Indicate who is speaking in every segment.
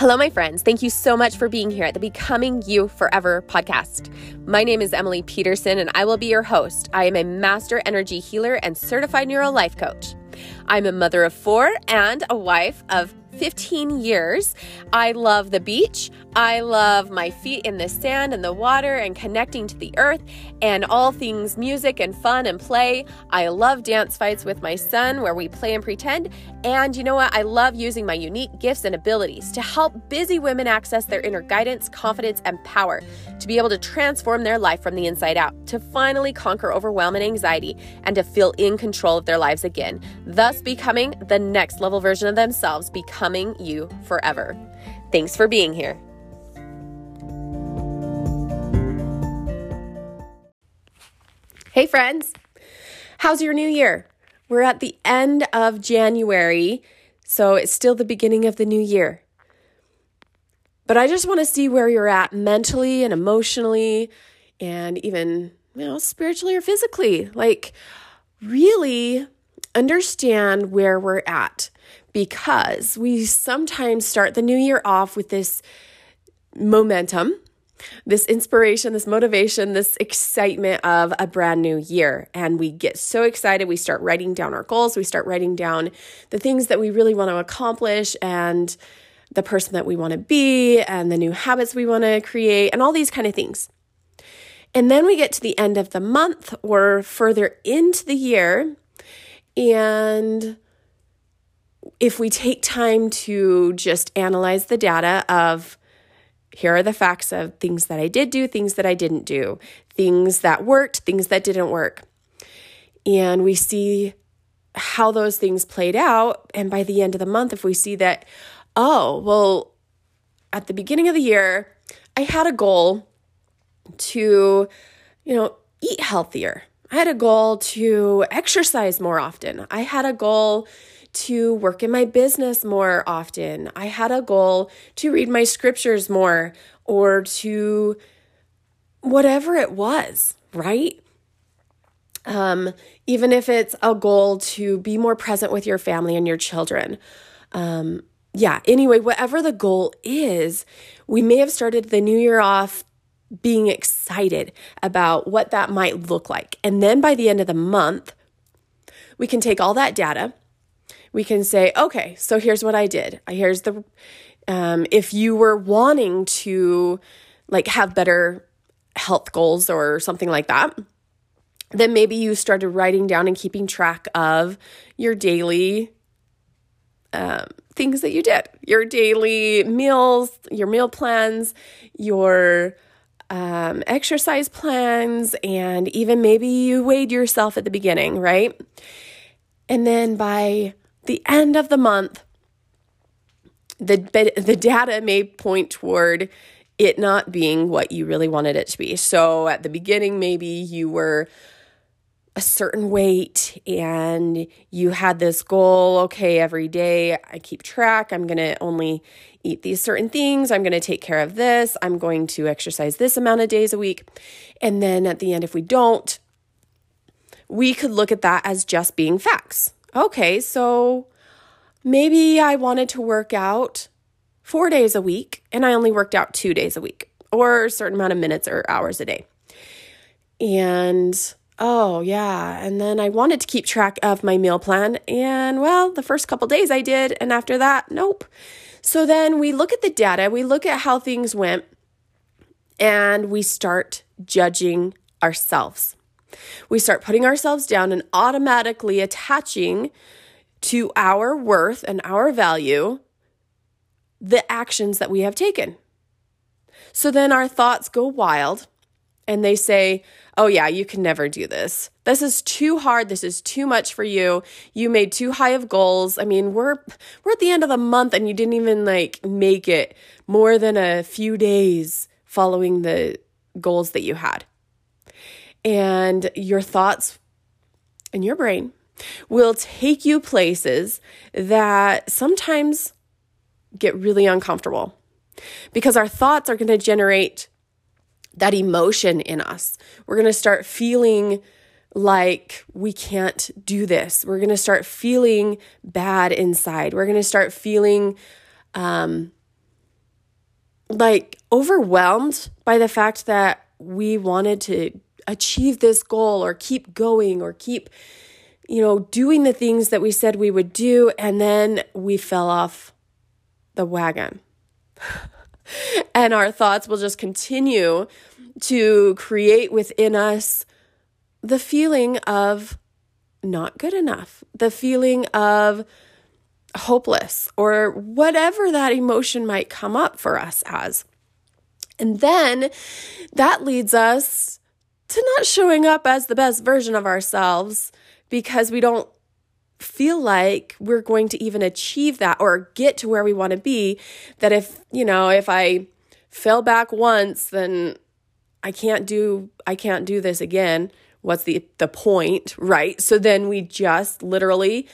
Speaker 1: Hello, my friends. Thank you so much for being here at the Becoming You Forever podcast. My name is Emily Peterson, and I will be your host. I am a master energy healer and certified neural life coach. I'm a mother of four and a wife of 15 years. I love the beach. I love my feet in the sand and the water and connecting to the earth and all things music and fun and play. I love dance fights with my son where we play and pretend. And you know what? I love using my unique gifts and abilities to help busy women access their inner guidance, confidence, and power to be able to transform their life from the inside out, to finally conquer overwhelm and anxiety, and to feel in control of their lives again, thus becoming the next level version of themselves, becoming you forever. Thanks for being here. Hey, friends. How's your new year? We're at the end of January, so it's still the beginning of the new year. But I just want to see where you're at mentally and emotionally and even, you know, spiritually or physically. Like, really understand where we're at because we sometimes start the new year off with this momentum this inspiration, this motivation, this excitement of a brand new year. And we get so excited. We start writing down our goals. We start writing down the things that we really want to accomplish and the person that we want to be and the new habits we want to create and all these kind of things. And then we get to the end of the month or further into the year. And if we take time to just analyze the data of here are the facts of things that I did do, things that I didn't do, things that worked, things that didn't work. And we see how those things played out. And by the end of the month, if we see that, oh, well, at the beginning of the year, I had a goal to, you know, eat healthier. I had a goal to exercise more often. I had a goal to work in my business more often. I had a goal to read my scriptures more or to whatever it was, right? Um, even if it's a goal to be more present with your family and your children. Um, yeah, anyway, whatever the goal is, we may have started the new year off being excited about what that might look like. And then by the end of the month, we can take all that data we can say, okay, so here's what I did. Here's the, um, if you were wanting to like have better health goals or something like that, then maybe you started writing down and keeping track of your daily um, things that you did, your daily meals, your meal plans, your um, exercise plans, and even maybe you weighed yourself at the beginning, right? And then by the end of the month, the, the data may point toward it not being what you really wanted it to be. So at the beginning, maybe you were a certain weight and you had this goal okay, every day I keep track. I'm going to only eat these certain things. I'm going to take care of this. I'm going to exercise this amount of days a week. And then at the end, if we don't, we could look at that as just being facts okay, so maybe I wanted to work out four days a week and I only worked out two days a week or a certain amount of minutes or hours a day. And oh, yeah. And then I wanted to keep track of my meal plan. And well, the first couple days I did. And after that, nope. So then we look at the data, we look at how things went, and we start judging ourselves. We start putting ourselves down and automatically attaching to our worth and our value the actions that we have taken. So then our thoughts go wild and they say, Oh, yeah, you can never do this. This is too hard. This is too much for you. You made too high of goals. I mean, we're we're at the end of the month and you didn't even like make it more than a few days following the goals that you had and your thoughts and your brain will take you places that sometimes get really uncomfortable because our thoughts are going to generate that emotion in us. We're going to start feeling like we can't do this. We're going to start feeling bad inside. We're going to start feeling um, like overwhelmed by the fact that we wanted to achieve this goal or keep going or keep you know doing the things that we said we would do and then we fell off the wagon and our thoughts will just continue to create within us the feeling of not good enough, the feeling of hopeless, or whatever that emotion might come up for us as. And then that leads us to not showing up as the best version of ourselves because we don't feel like we're going to even achieve that or get to where we want to be. That if, you know, if I fell back once, then I can't do I can't do this again. What's the the point, right? So then we just literally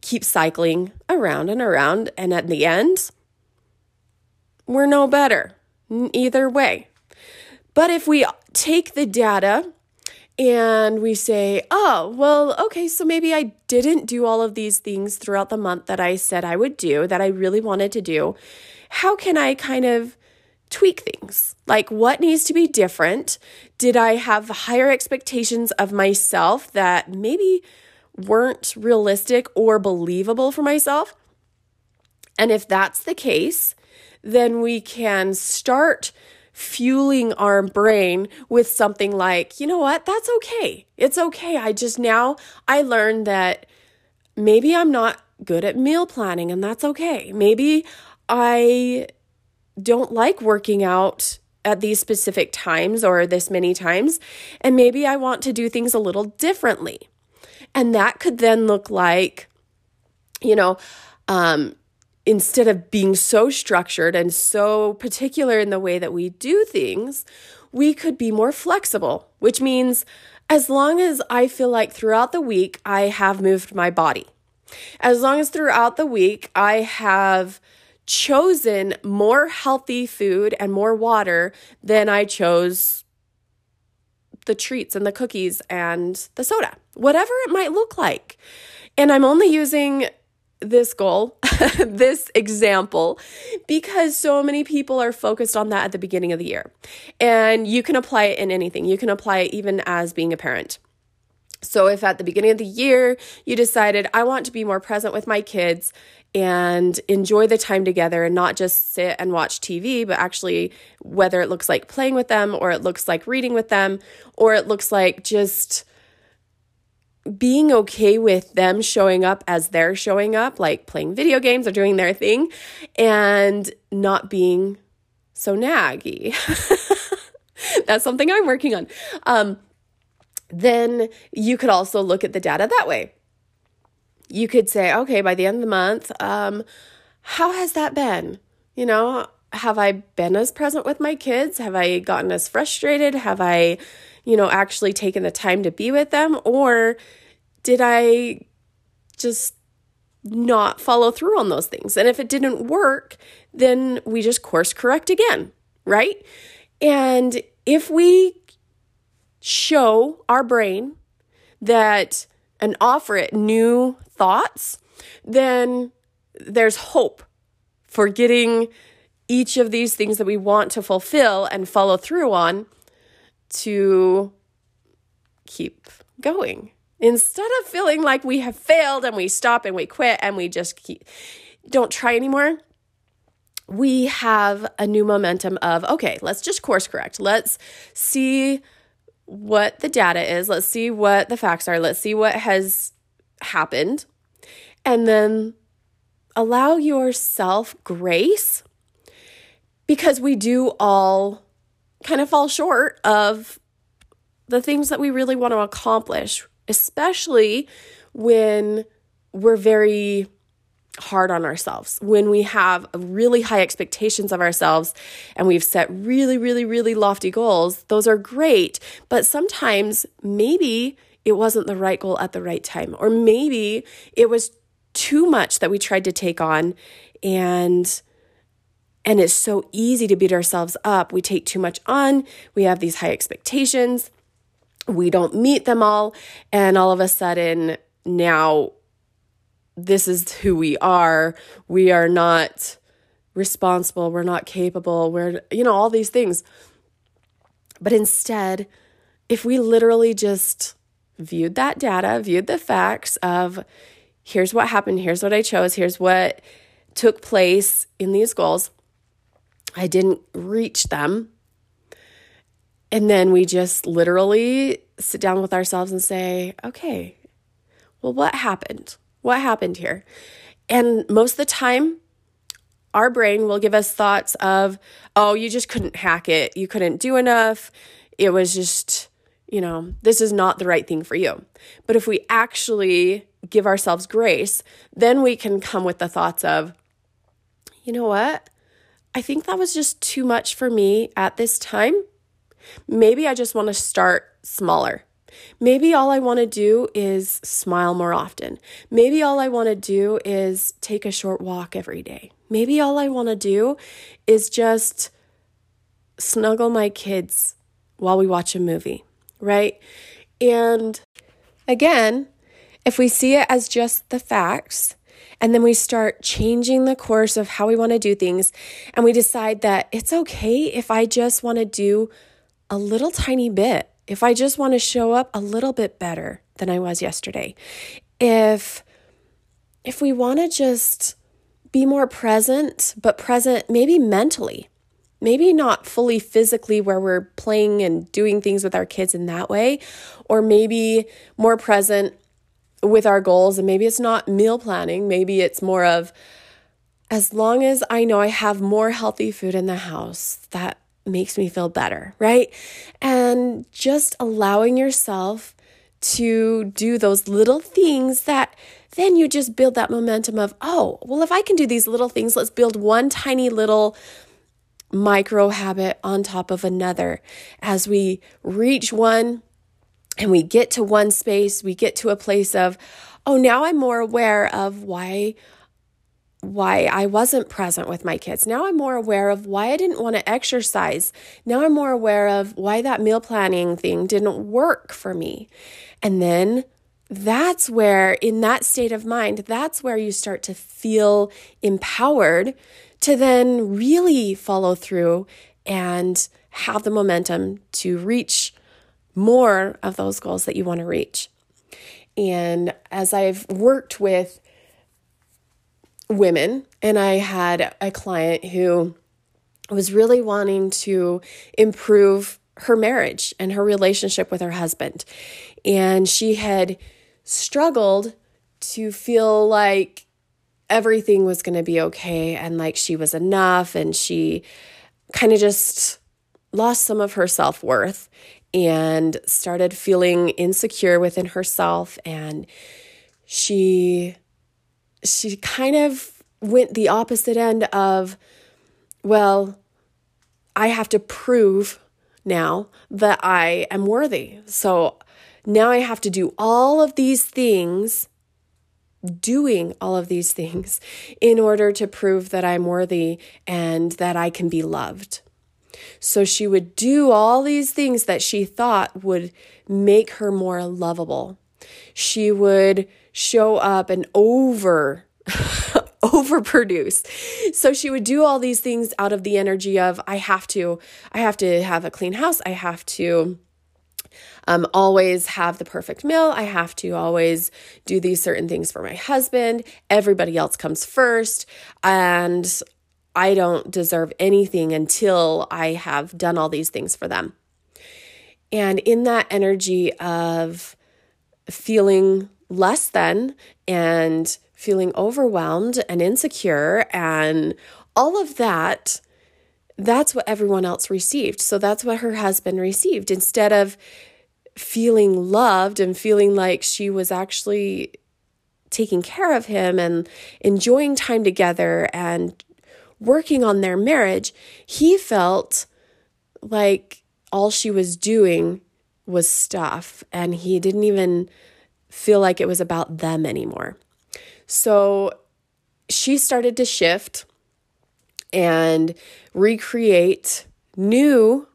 Speaker 1: keep cycling around and around and at the end we're no better either way. But if we take the data and we say, oh, well, okay, so maybe I didn't do all of these things throughout the month that I said I would do, that I really wanted to do. How can I kind of tweak things? Like, what needs to be different? Did I have higher expectations of myself that maybe weren't realistic or believable for myself? And if that's the case, then we can start fueling our brain with something like, you know what, that's okay. It's okay. I just now, I learned that maybe I'm not good at meal planning and that's okay. Maybe I don't like working out at these specific times or this many times. And maybe I want to do things a little differently. And that could then look like, you know, um, instead of being so structured and so particular in the way that we do things, we could be more flexible, which means as long as I feel like throughout the week I have moved my body, as long as throughout the week I have chosen more healthy food and more water than I chose the treats and the cookies and the soda, whatever it might look like. And I'm only using this goal, this example, because so many people are focused on that at the beginning of the year. And you can apply it in anything, you can apply it even as being a parent. So, if at the beginning of the year you decided, I want to be more present with my kids and enjoy the time together and not just sit and watch TV, but actually, whether it looks like playing with them or it looks like reading with them or it looks like just being okay with them showing up as they're showing up, like playing video games or doing their thing, and not being so naggy. That's something I'm working on. Um, then you could also look at the data that way. You could say, okay, by the end of the month, um, how has that been? You know, have I been as present with my kids? Have I gotten as frustrated? Have I, you know, actually taken the time to be with them? Or did I just not follow through on those things? And if it didn't work, then we just course correct again, right? And if we show our brain that and offer it new thoughts, then there's hope for getting each of these things that we want to fulfill and follow through on to keep going. Instead of feeling like we have failed and we stop and we quit and we just keep, don't try anymore, we have a new momentum of, okay, let's just course correct. Let's see what the data is. Let's see what the facts are. Let's see what has happened. And then allow yourself grace because we do all kind of fall short of the things that we really want to accomplish, especially when we're very hard on ourselves, when we have really high expectations of ourselves and we've set really, really, really lofty goals. Those are great, but sometimes maybe it wasn't the right goal at the right time, or maybe it was too much that we tried to take on and and it's so easy to beat ourselves up. We take too much on, we have these high expectations, we don't meet them all, and all of a sudden now this is who we are. We are not responsible, we're not capable, we're, you know, all these things. But instead, if we literally just viewed that data, viewed the facts of here's what happened, here's what I chose, here's what took place in these goals, I didn't reach them. And then we just literally sit down with ourselves and say, okay, well, what happened? What happened here? And most of the time, our brain will give us thoughts of, oh, you just couldn't hack it. You couldn't do enough. It was just, you know, this is not the right thing for you. But if we actually give ourselves grace, then we can come with the thoughts of, you know what? I think that was just too much for me at this time. Maybe I just want to start smaller. Maybe all I want to do is smile more often. Maybe all I want to do is take a short walk every day. Maybe all I want to do is just snuggle my kids while we watch a movie, right? And again, if we see it as just the facts, and then we start changing the course of how we want to do things, and we decide that it's okay if I just want to do a little tiny bit. If I just want to show up a little bit better than I was yesterday, if if we want to just be more present, but present maybe mentally, maybe not fully physically where we're playing and doing things with our kids in that way, or maybe more present with our goals. And maybe it's not meal planning, maybe it's more of as long as I know I have more healthy food in the house, that makes me feel better, right? And just allowing yourself to do those little things that then you just build that momentum of, oh, well, if I can do these little things, let's build one tiny little micro habit on top of another. As we reach one and we get to one space, we get to a place of, oh, now I'm more aware of why why I wasn't present with my kids. Now I'm more aware of why I didn't want to exercise. Now I'm more aware of why that meal planning thing didn't work for me. And then that's where, in that state of mind, that's where you start to feel empowered to then really follow through and have the momentum to reach more of those goals that you want to reach. And as I've worked with women, and I had a client who was really wanting to improve her marriage and her relationship with her husband. And she had struggled to feel like everything was going to be okay and like she was enough. And she kind of just lost some of her self worth and started feeling insecure within herself. And she she kind of went the opposite end of, well, I have to prove now that I am worthy. So now I have to do all of these things, doing all of these things in order to prove that I'm worthy and that I can be loved. So she would do all these things that she thought would make her more lovable. She would show up and over overproduce. So she would do all these things out of the energy of I have to I have to have a clean house, I have to um, always have the perfect meal. I have to always do these certain things for my husband. Everybody else comes first. And I don't deserve anything until I have done all these things for them. And in that energy of feeling less than and feeling overwhelmed and insecure and all of that that's what everyone else received so that's what her husband received instead of feeling loved and feeling like she was actually taking care of him and enjoying time together and working on their marriage he felt like all she was doing was stuff and he didn't even feel like it was about them anymore. So she started to shift and recreate new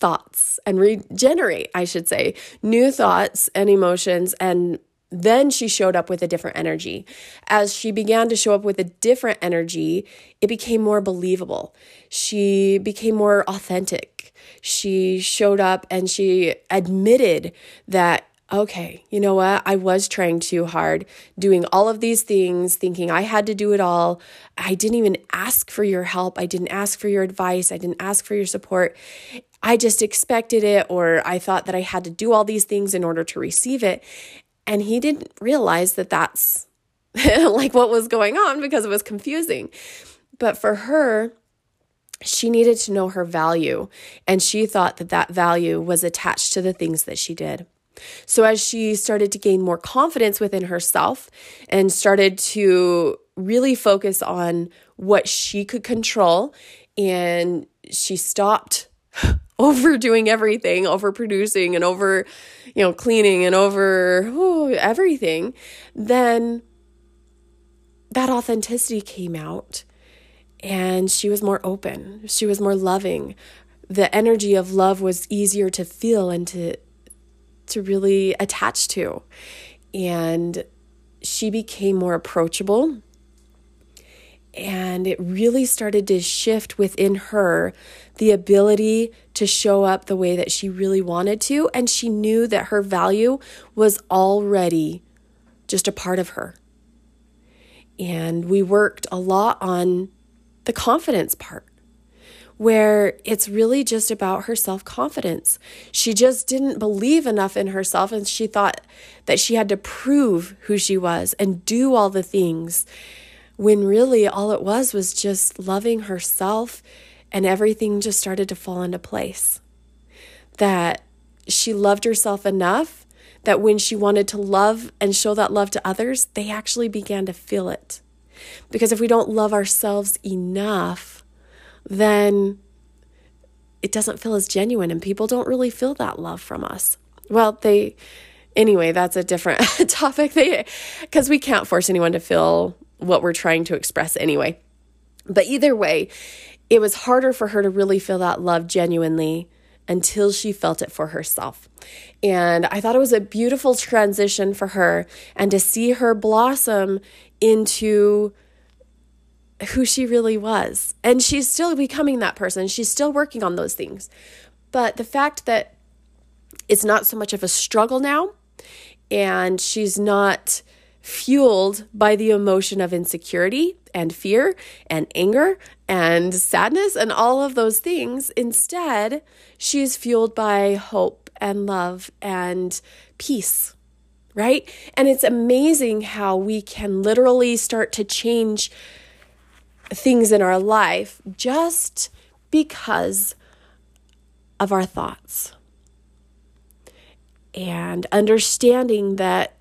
Speaker 1: thoughts and regenerate, I should say, new thoughts and emotions and then she showed up with a different energy. As she began to show up with a different energy, it became more believable. She became more authentic. She showed up and she admitted that, okay, you know what? I was trying too hard, doing all of these things, thinking I had to do it all. I didn't even ask for your help. I didn't ask for your advice. I didn't ask for your support. I just expected it, or I thought that I had to do all these things in order to receive it. And he didn't realize that that's like what was going on because it was confusing. But for her, she needed to know her value, and she thought that that value was attached to the things that she did. So, as she started to gain more confidence within herself and started to really focus on what she could control, and she stopped overdoing everything, overproducing and over, you know, cleaning and over everything, then that authenticity came out and she was more open. She was more loving. The energy of love was easier to feel and to to really attach to. And she became more approachable and it really started to shift within her the ability to show up the way that she really wanted to. And she knew that her value was already just a part of her. And we worked a lot on the confidence part, where it's really just about her self confidence. She just didn't believe enough in herself, and she thought that she had to prove who she was and do all the things when really all it was was just loving herself and everything just started to fall into place. That she loved herself enough that when she wanted to love and show that love to others, they actually began to feel it. Because if we don't love ourselves enough, then it doesn't feel as genuine and people don't really feel that love from us. Well, they anyway, that's a different topic. They because we can't force anyone to feel what we're trying to express anyway. But either way, it was harder for her to really feel that love genuinely until she felt it for herself. And I thought it was a beautiful transition for her and to see her blossom into who she really was. And she's still becoming that person. She's still working on those things. But the fact that it's not so much of a struggle now and she's not fueled by the emotion of insecurity and fear and anger and sadness and all of those things. Instead, she is fueled by hope and love and peace, right? And it's amazing how we can literally start to change things in our life just because of our thoughts. And understanding that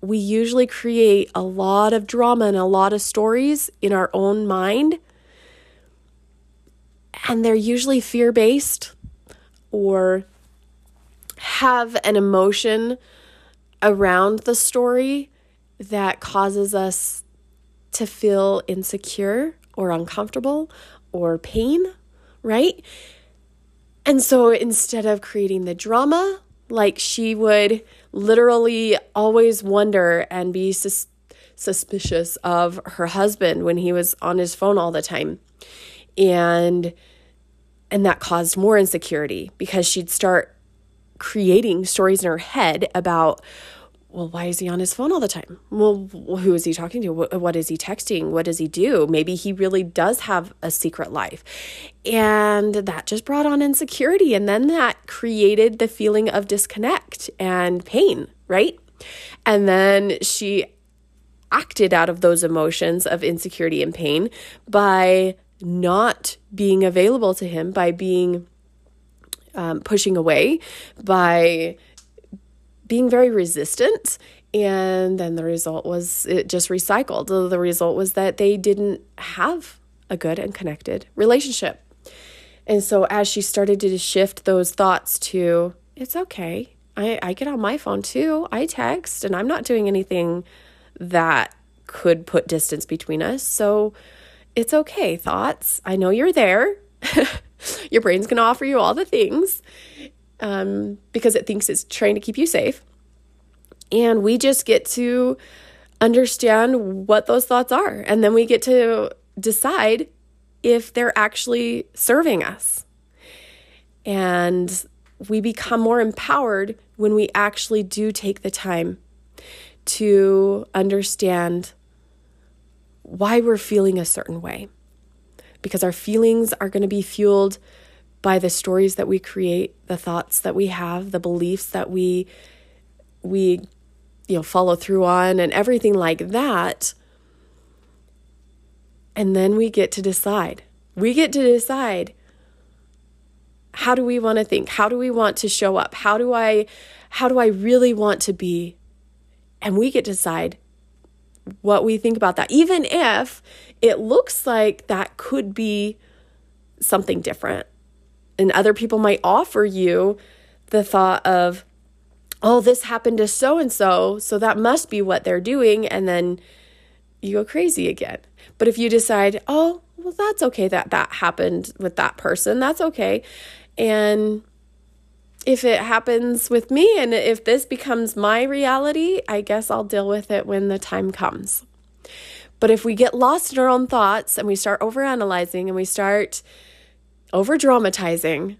Speaker 1: we usually create a lot of drama and a lot of stories in our own mind. And they're usually fear based or have an emotion around the story that causes us to feel insecure or uncomfortable or pain, right? And so instead of creating the drama, like she would literally always wonder and be sus- suspicious of her husband when he was on his phone all the time. And and that caused more insecurity because she'd start creating stories in her head about well, why is he on his phone all the time? Well, who is he talking to? What is he texting? What does he do? Maybe he really does have a secret life. And that just brought on insecurity. And then that created the feeling of disconnect and pain, right? And then she acted out of those emotions of insecurity and pain by not being available to him, by being um, pushing away, by being very resistant. And then the result was it just recycled. The result was that they didn't have a good and connected relationship. And so as she started to shift those thoughts to, it's okay. I, I get on my phone too. I text and I'm not doing anything that could put distance between us. So it's okay, thoughts. I know you're there. Your brain's going to offer you all the things um, because it thinks it's trying to keep you safe. And we just get to understand what those thoughts are. And then we get to decide if they're actually serving us. And we become more empowered when we actually do take the time to understand why we're feeling a certain way. Because our feelings are going to be fueled by the stories that we create, the thoughts that we have, the beliefs that we we you know follow through on and everything like that. And then we get to decide. We get to decide how do we want to think? How do we want to show up? How do I how do I really want to be? And we get to decide what we think about that. Even if it looks like that could be something different. And other people might offer you the thought of, oh, this happened to so and so, so that must be what they're doing. And then you go crazy again. But if you decide, oh, well, that's okay that that happened with that person, that's okay. And if it happens with me and if this becomes my reality, I guess I'll deal with it when the time comes. But if we get lost in our own thoughts and we start overanalyzing and we start over dramatizing,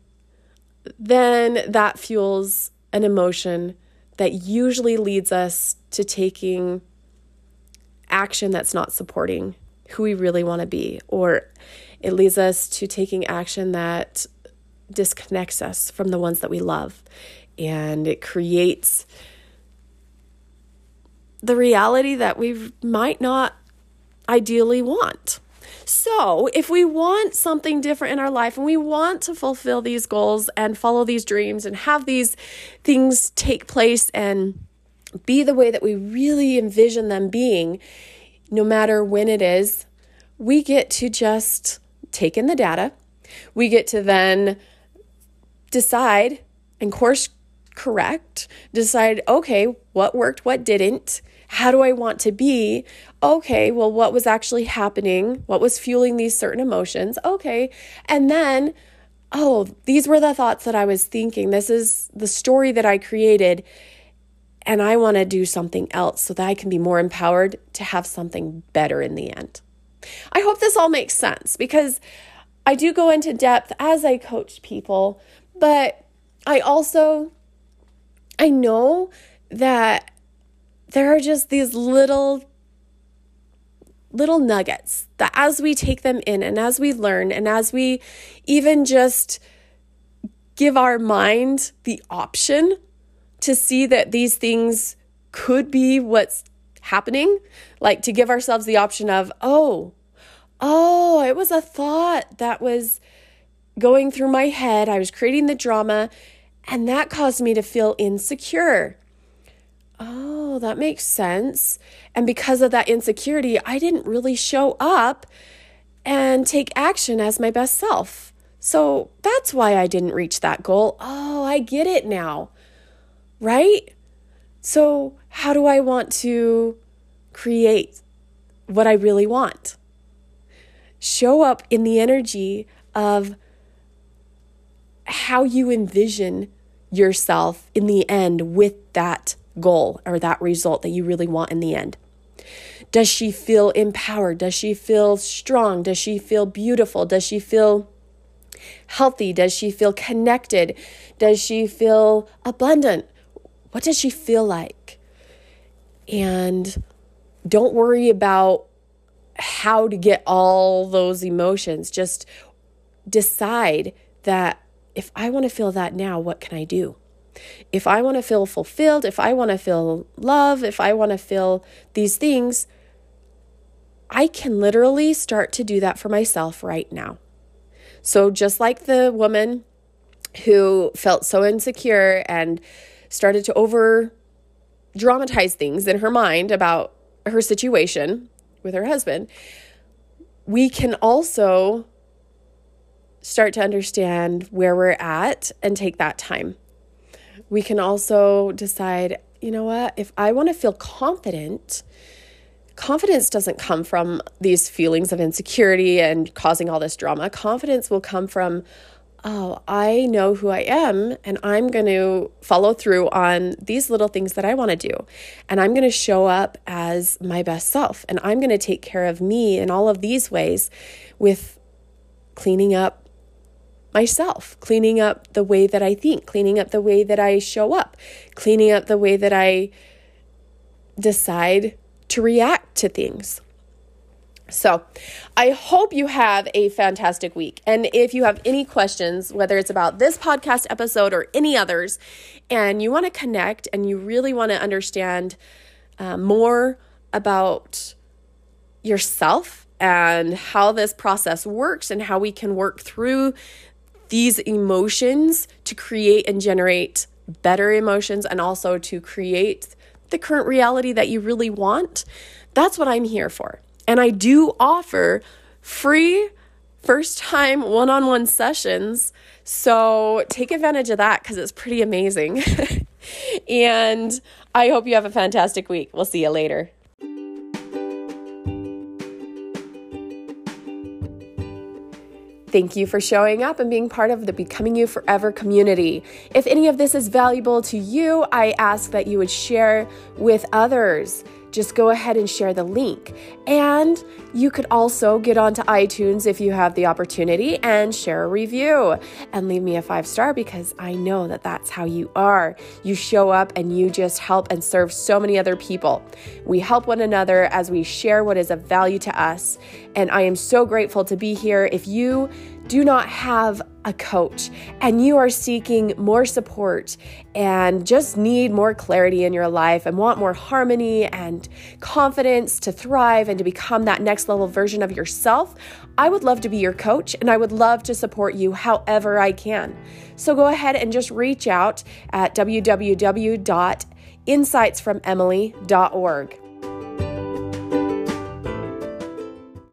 Speaker 1: then that fuels an emotion that usually leads us to taking action that's not supporting who we really want to be, or it leads us to taking action that disconnects us from the ones that we love. And it creates the reality that we might not ideally want. So, if we want something different in our life and we want to fulfill these goals and follow these dreams and have these things take place and be the way that we really envision them being, no matter when it is, we get to just take in the data. We get to then decide and course correct, decide, okay, what worked, what didn't, how do I want to be? Okay, well, what was actually happening? What was fueling these certain emotions? Okay. And then, oh, these were the thoughts that I was thinking. This is the story that I created. And I want to do something else so that I can be more empowered to have something better in the end. I hope this all makes sense because I do go into depth as I coach people, but I also I know that there are just these little little nuggets that as we take them in and as we learn and as we even just give our mind the option to see that these things could be what's happening, like to give ourselves the option of, oh, oh, it was a thought that was going through my head. I was creating the drama, and that caused me to feel insecure. Oh, that makes sense. And because of that insecurity, I didn't really show up and take action as my best self. So that's why I didn't reach that goal. Oh, I get it now. Right? So, how do I want to create what I really want? Show up in the energy of how you envision yourself in the end with that goal or that result that you really want in the end? Does she feel empowered? Does she feel strong? Does she feel beautiful? Does she feel healthy? Does she feel connected? Does she feel abundant? What does she feel like? And don't worry about how to get all those emotions. Just decide that if I want to feel that now, what can I do? If I want to feel fulfilled, if I want to feel love, if I want to feel these things, I can literally start to do that for myself right now. So, just like the woman who felt so insecure and started to over dramatize things in her mind about her situation with her husband, we can also start to understand where we're at and take that time we can also decide, you know what, if I want to feel confident, confidence doesn't come from these feelings of insecurity and causing all this drama. Confidence will come from, oh, I know who I am and I'm going to follow through on these little things that I want to do. And I'm going to show up as my best self and I'm going to take care of me in all of these ways with cleaning up myself, cleaning up the way that I think, cleaning up the way that I show up, cleaning up the way that I decide to react to things. So, I hope you have a fantastic week. And if you have any questions, whether it's about this podcast episode or any others, and you want to connect and you really want to understand uh, more about yourself and how this process works and how we can work through these emotions to create and generate better emotions and also to create the current reality that you really want, that's what I'm here for. And I do offer free first time one on one sessions. So take advantage of that because it's pretty amazing. and I hope you have a fantastic week. We'll see you later. Thank you for showing up and being part of the Becoming You Forever community. If any of this is valuable to you, I ask that you would share with others just go ahead and share the link. And you could also get onto iTunes if you have the opportunity and share a review and leave me a five star because I know that that's how you are. You show up and you just help and serve so many other people. We help one another as we share what is of value to us. And I am so grateful to be here. If you do not have a coach and you are seeking more support and just need more clarity in your life and want more harmony and confidence to thrive and to become that next level version of yourself, I would love to be your coach and I would love to support you however I can. So go ahead and just reach out at www.insightsfromemily.org.